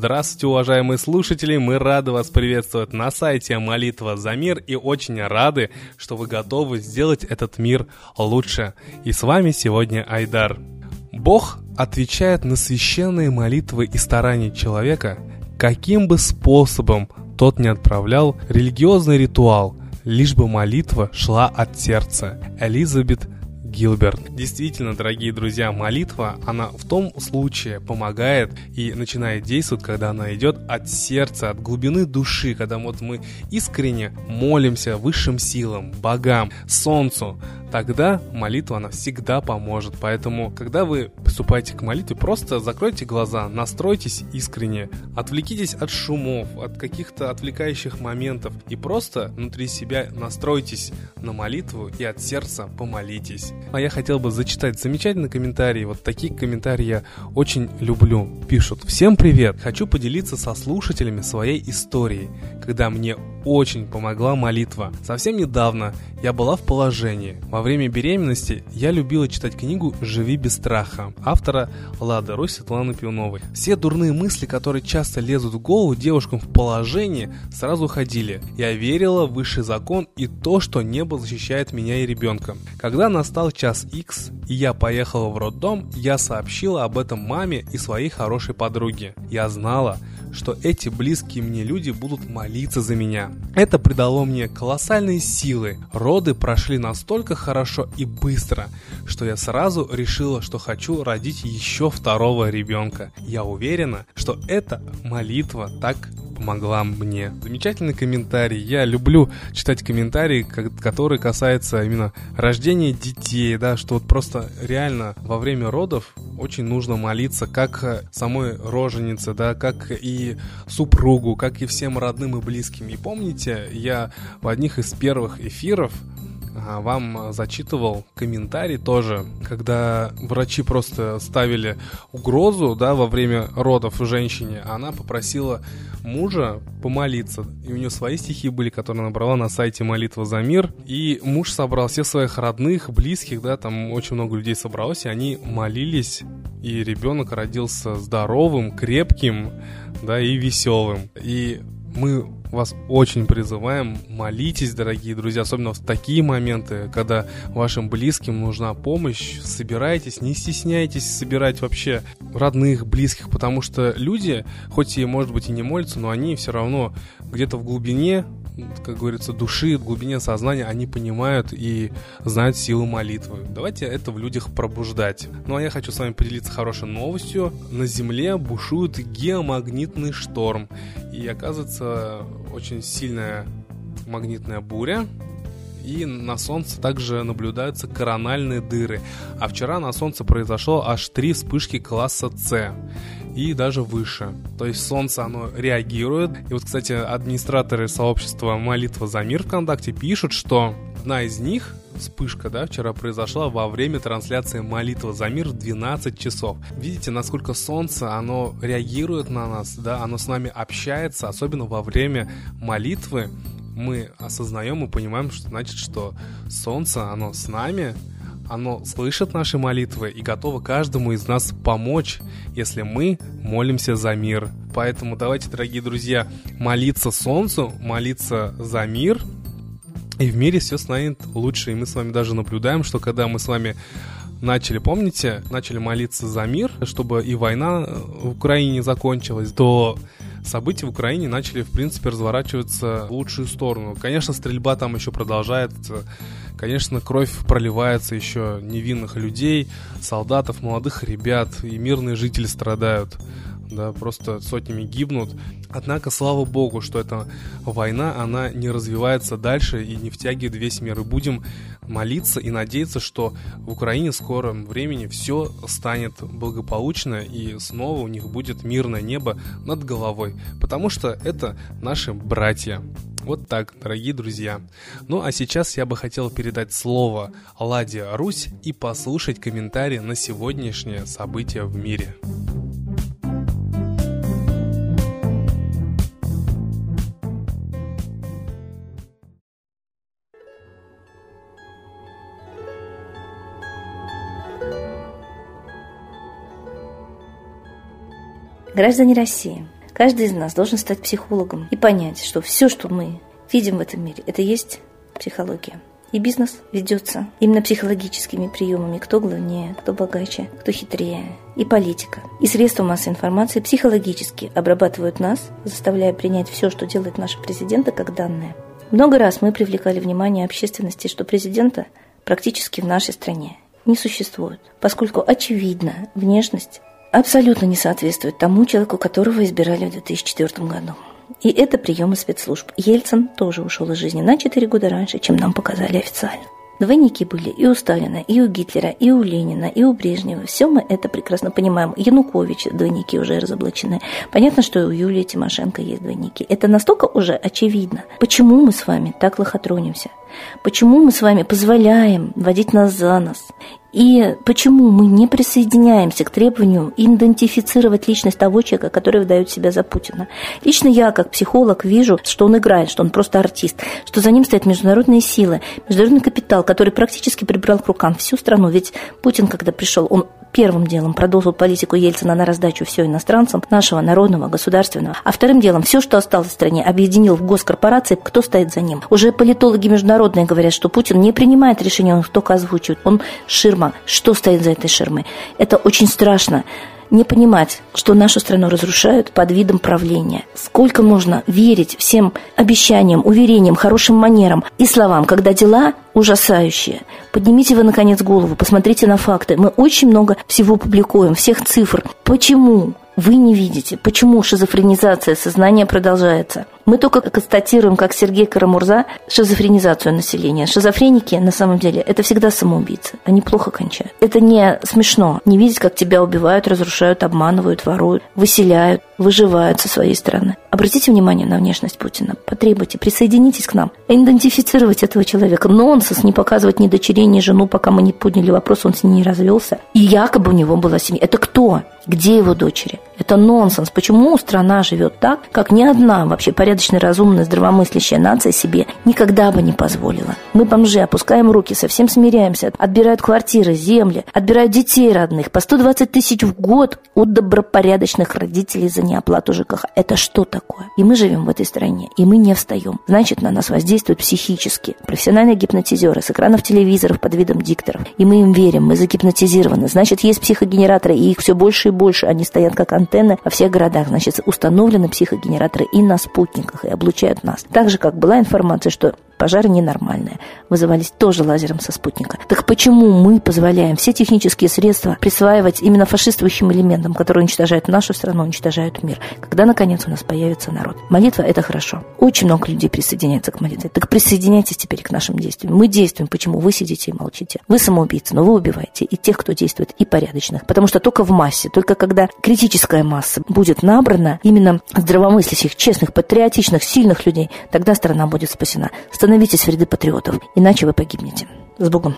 Здравствуйте, уважаемые слушатели! Мы рады вас приветствовать на сайте Молитва за мир и очень рады, что вы готовы сделать этот мир лучше. И с вами сегодня Айдар. Бог отвечает на священные молитвы и старания человека, каким бы способом тот не отправлял религиозный ритуал, лишь бы молитва шла от сердца. Элизабет Гилберт. Действительно, дорогие друзья, молитва, она в том случае помогает и начинает действовать, когда она идет от сердца, от глубины души, когда вот мы искренне молимся высшим силам, богам, солнцу, тогда молитва, она всегда поможет. Поэтому, когда вы приступаете к молитве, просто закройте глаза, настройтесь искренне, отвлекитесь от шумов, от каких-то отвлекающих моментов и просто внутри себя настройтесь на молитву и от сердца помолитесь. А я хотел бы зачитать замечательный комментарий. Вот такие комментарии я очень люблю. Пишут «Всем привет! Хочу поделиться со слушателями своей историей, когда мне очень помогла молитва. Совсем недавно я была в положении. Во время беременности я любила читать книгу «Живи без страха» автора Лады Русь Светланы Пивновой. Все дурные мысли, которые часто лезут в голову девушкам в положении, сразу уходили. Я верила в высший закон и то, что небо защищает меня и ребенка. Когда настал час X и я поехала в роддом, я сообщила об этом маме и своей хорошей подруге. Я знала, что эти близкие мне люди будут молиться за меня. Это придало мне колоссальные силы. Роды прошли настолько хорошо и быстро, что я сразу решила, что хочу родить еще второго ребенка. Я уверена, что эта молитва так помогла мне. Замечательный комментарий. Я люблю читать комментарии, которые касаются именно рождения детей, да, что вот просто реально во время родов очень нужно молиться как самой роженице, да, как и супругу, как и всем родным и близким. И помните, я в одних из первых эфиров вам зачитывал комментарий тоже, когда врачи просто ставили угрозу, да, во время родов женщине, она попросила мужа помолиться. И у нее свои стихи были, которые она набрала на сайте «Молитва за мир». И муж собрал всех своих родных, близких, да, там очень много людей собралось, и они молились, и ребенок родился здоровым, крепким, да, и веселым. И мы вас очень призываем, молитесь, дорогие друзья, особенно в такие моменты, когда вашим близким нужна помощь, собирайтесь, не стесняйтесь собирать вообще родных, близких, потому что люди, хоть и, может быть, и не молятся, но они все равно где-то в глубине как говорится, души, глубине сознания они понимают и знают силу молитвы. Давайте это в людях пробуждать. Ну а я хочу с вами поделиться хорошей новостью. На Земле бушует геомагнитный шторм. И оказывается очень сильная магнитная буря, и на Солнце также наблюдаются корональные дыры. А вчера на Солнце произошло аж три вспышки класса С и даже выше. То есть Солнце, оно реагирует. И вот, кстати, администраторы сообщества «Молитва за мир» ВКонтакте пишут, что одна из них вспышка, да, вчера произошла во время трансляции «Молитва за мир» в 12 часов. Видите, насколько Солнце, оно реагирует на нас, да, оно с нами общается, особенно во время молитвы мы осознаем и понимаем, что значит, что Солнце, оно с нами, оно слышит наши молитвы и готово каждому из нас помочь, если мы молимся за мир. Поэтому давайте, дорогие друзья, молиться Солнцу, молиться за мир, и в мире все станет лучше. И мы с вами даже наблюдаем, что когда мы с вами начали, помните, начали молиться за мир, чтобы и война в Украине закончилась, то события в Украине начали, в принципе, разворачиваться в лучшую сторону. Конечно, стрельба там еще продолжается, конечно, кровь проливается еще невинных людей, солдатов, молодых ребят, и мирные жители страдают да, просто сотнями гибнут. Однако, слава богу, что эта война, она не развивается дальше и не втягивает весь мир. И будем молиться и надеяться, что в Украине в скором времени все станет благополучно и снова у них будет мирное небо над головой. Потому что это наши братья. Вот так, дорогие друзья. Ну а сейчас я бы хотел передать слово Ладе Русь и послушать комментарии на сегодняшнее событие в мире. Граждане России, Каждый из нас должен стать психологом и понять, что все, что мы видим в этом мире, это есть психология. И бизнес ведется именно психологическими приемами. Кто главнее, кто богаче, кто хитрее. И политика. И средства массовой информации психологически обрабатывают нас, заставляя принять все, что делает наши президенты, как данное. Много раз мы привлекали внимание общественности, что президента практически в нашей стране не существует, поскольку очевидно, внешность абсолютно не соответствует тому человеку, которого избирали в 2004 году. И это приемы спецслужб. Ельцин тоже ушел из жизни на 4 года раньше, чем нам показали официально. Двойники были и у Сталина, и у Гитлера, и у Ленина, и у Брежнева. Все мы это прекрасно понимаем. Янукович двойники уже разоблачены. Понятно, что и у Юлии Тимошенко есть двойники. Это настолько уже очевидно. Почему мы с вами так лохотронимся? Почему мы с вами позволяем водить нас за нос? И почему мы не присоединяемся к требованию идентифицировать личность того человека, который выдает себя за Путина? Лично я, как психолог, вижу, что он играет, что он просто артист, что за ним стоят международные силы, международный капитал, который практически прибрал к рукам всю страну. Ведь Путин, когда пришел, он первым делом продолжил политику Ельцина на раздачу все иностранцам нашего народного, государственного. А вторым делом все, что осталось в стране, объединил в госкорпорации, кто стоит за ним. Уже политологи международные говорят, что Путин не принимает решения, он только озвучивает. Он ширма. Что стоит за этой ширмой? Это очень страшно не понимать, что нашу страну разрушают под видом правления. Сколько можно верить всем обещаниям, уверениям, хорошим манерам и словам, когда дела ужасающие. Поднимите вы, наконец, голову, посмотрите на факты. Мы очень много всего публикуем, всех цифр. Почему вы не видите? Почему шизофренизация сознания продолжается? Мы только констатируем, как Сергей Карамурза, шизофренизацию населения. Шизофреники, на самом деле, это всегда самоубийцы. Они плохо кончают. Это не смешно. Не видеть, как тебя убивают, разрушают, обманывают, воруют, выселяют, выживают со своей стороны. Обратите внимание на внешность Путина. Потребуйте, присоединитесь к нам. Идентифицировать этого человека. Нонсенс не показывать ни дочерей, ни жену, пока мы не подняли вопрос, он с ней не развелся. И якобы у него была семья. Это кто? Где его дочери? Это нонсенс. Почему страна живет так, как ни одна вообще порядочная, разумная, здравомыслящая нация себе никогда бы не позволила? Мы, бомжи, опускаем руки, совсем смиряемся, отбирают квартиры, земли, отбирают детей родных по 120 тысяч в год от добропорядочных родителей за неоплату ЖКХ. Это что такое? И мы живем в этой стране, и мы не встаем. Значит, на нас воздействуют психически. Профессиональные гипнотизеры с экранов телевизоров под видом дикторов. И мы им верим, мы загипнотизированы. Значит, есть психогенераторы, и их все больше и больше. Они стоят как антенны во всех городах. Значит, установлены психогенераторы и на спутниках, и облучают нас. Так же, как была информация, что пожары ненормальные, вызывались тоже лазером со спутника. Так почему мы позволяем все технические средства присваивать именно фашистующим элементам, которые уничтожают нашу страну, уничтожают мир? Когда, наконец, у нас появится народ? Молитва – это хорошо. Очень много людей присоединяется к молитве. Так присоединяйтесь теперь к нашим действиям. Мы действуем. Почему? Вы сидите и молчите. Вы самоубийцы, но вы убиваете и тех, кто действует, и порядочных. Потому что только в массе, только когда критическая масса будет набрана именно здравомыслящих, честных, патриотичных, сильных людей, тогда страна будет спасена становитесь в ряды патриотов, иначе вы погибнете. С Богом!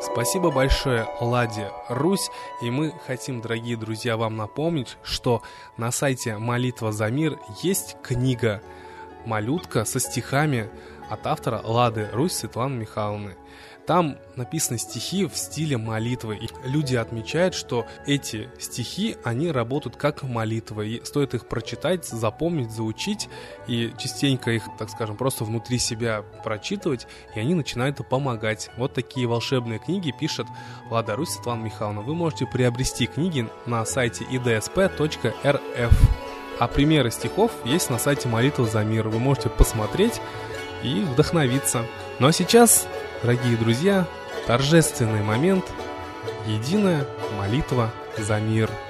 Спасибо большое, Ладе Русь. И мы хотим, дорогие друзья, вам напомнить, что на сайте Молитва за мир есть книга «Малютка» со стихами от автора Лады Русь Светланы Михайловны. Там написаны стихи в стиле молитвы. И люди отмечают, что эти стихи, они работают как молитва. И стоит их прочитать, запомнить, заучить, и частенько их, так скажем, просто внутри себя прочитывать, и они начинают помогать. Вот такие волшебные книги пишет Влада Русь Светлана Михайловна. Вы можете приобрести книги на сайте idsp.rf. А примеры стихов есть на сайте Молитва за мир. Вы можете посмотреть и вдохновиться. Ну а сейчас Дорогие друзья, торжественный момент, единая молитва за мир –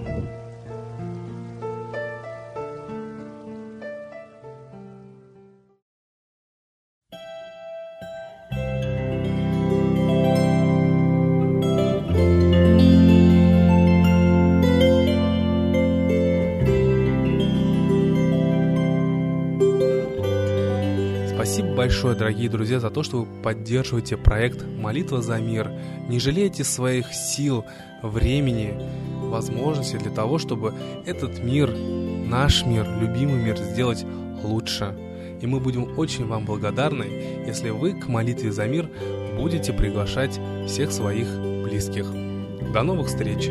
Большое, дорогие друзья, за то, что вы поддерживаете проект «Молитва за мир». Не жалейте своих сил, времени, возможностей для того, чтобы этот мир, наш мир, любимый мир сделать лучше. И мы будем очень вам благодарны, если вы к молитве за мир будете приглашать всех своих близких. До новых встреч!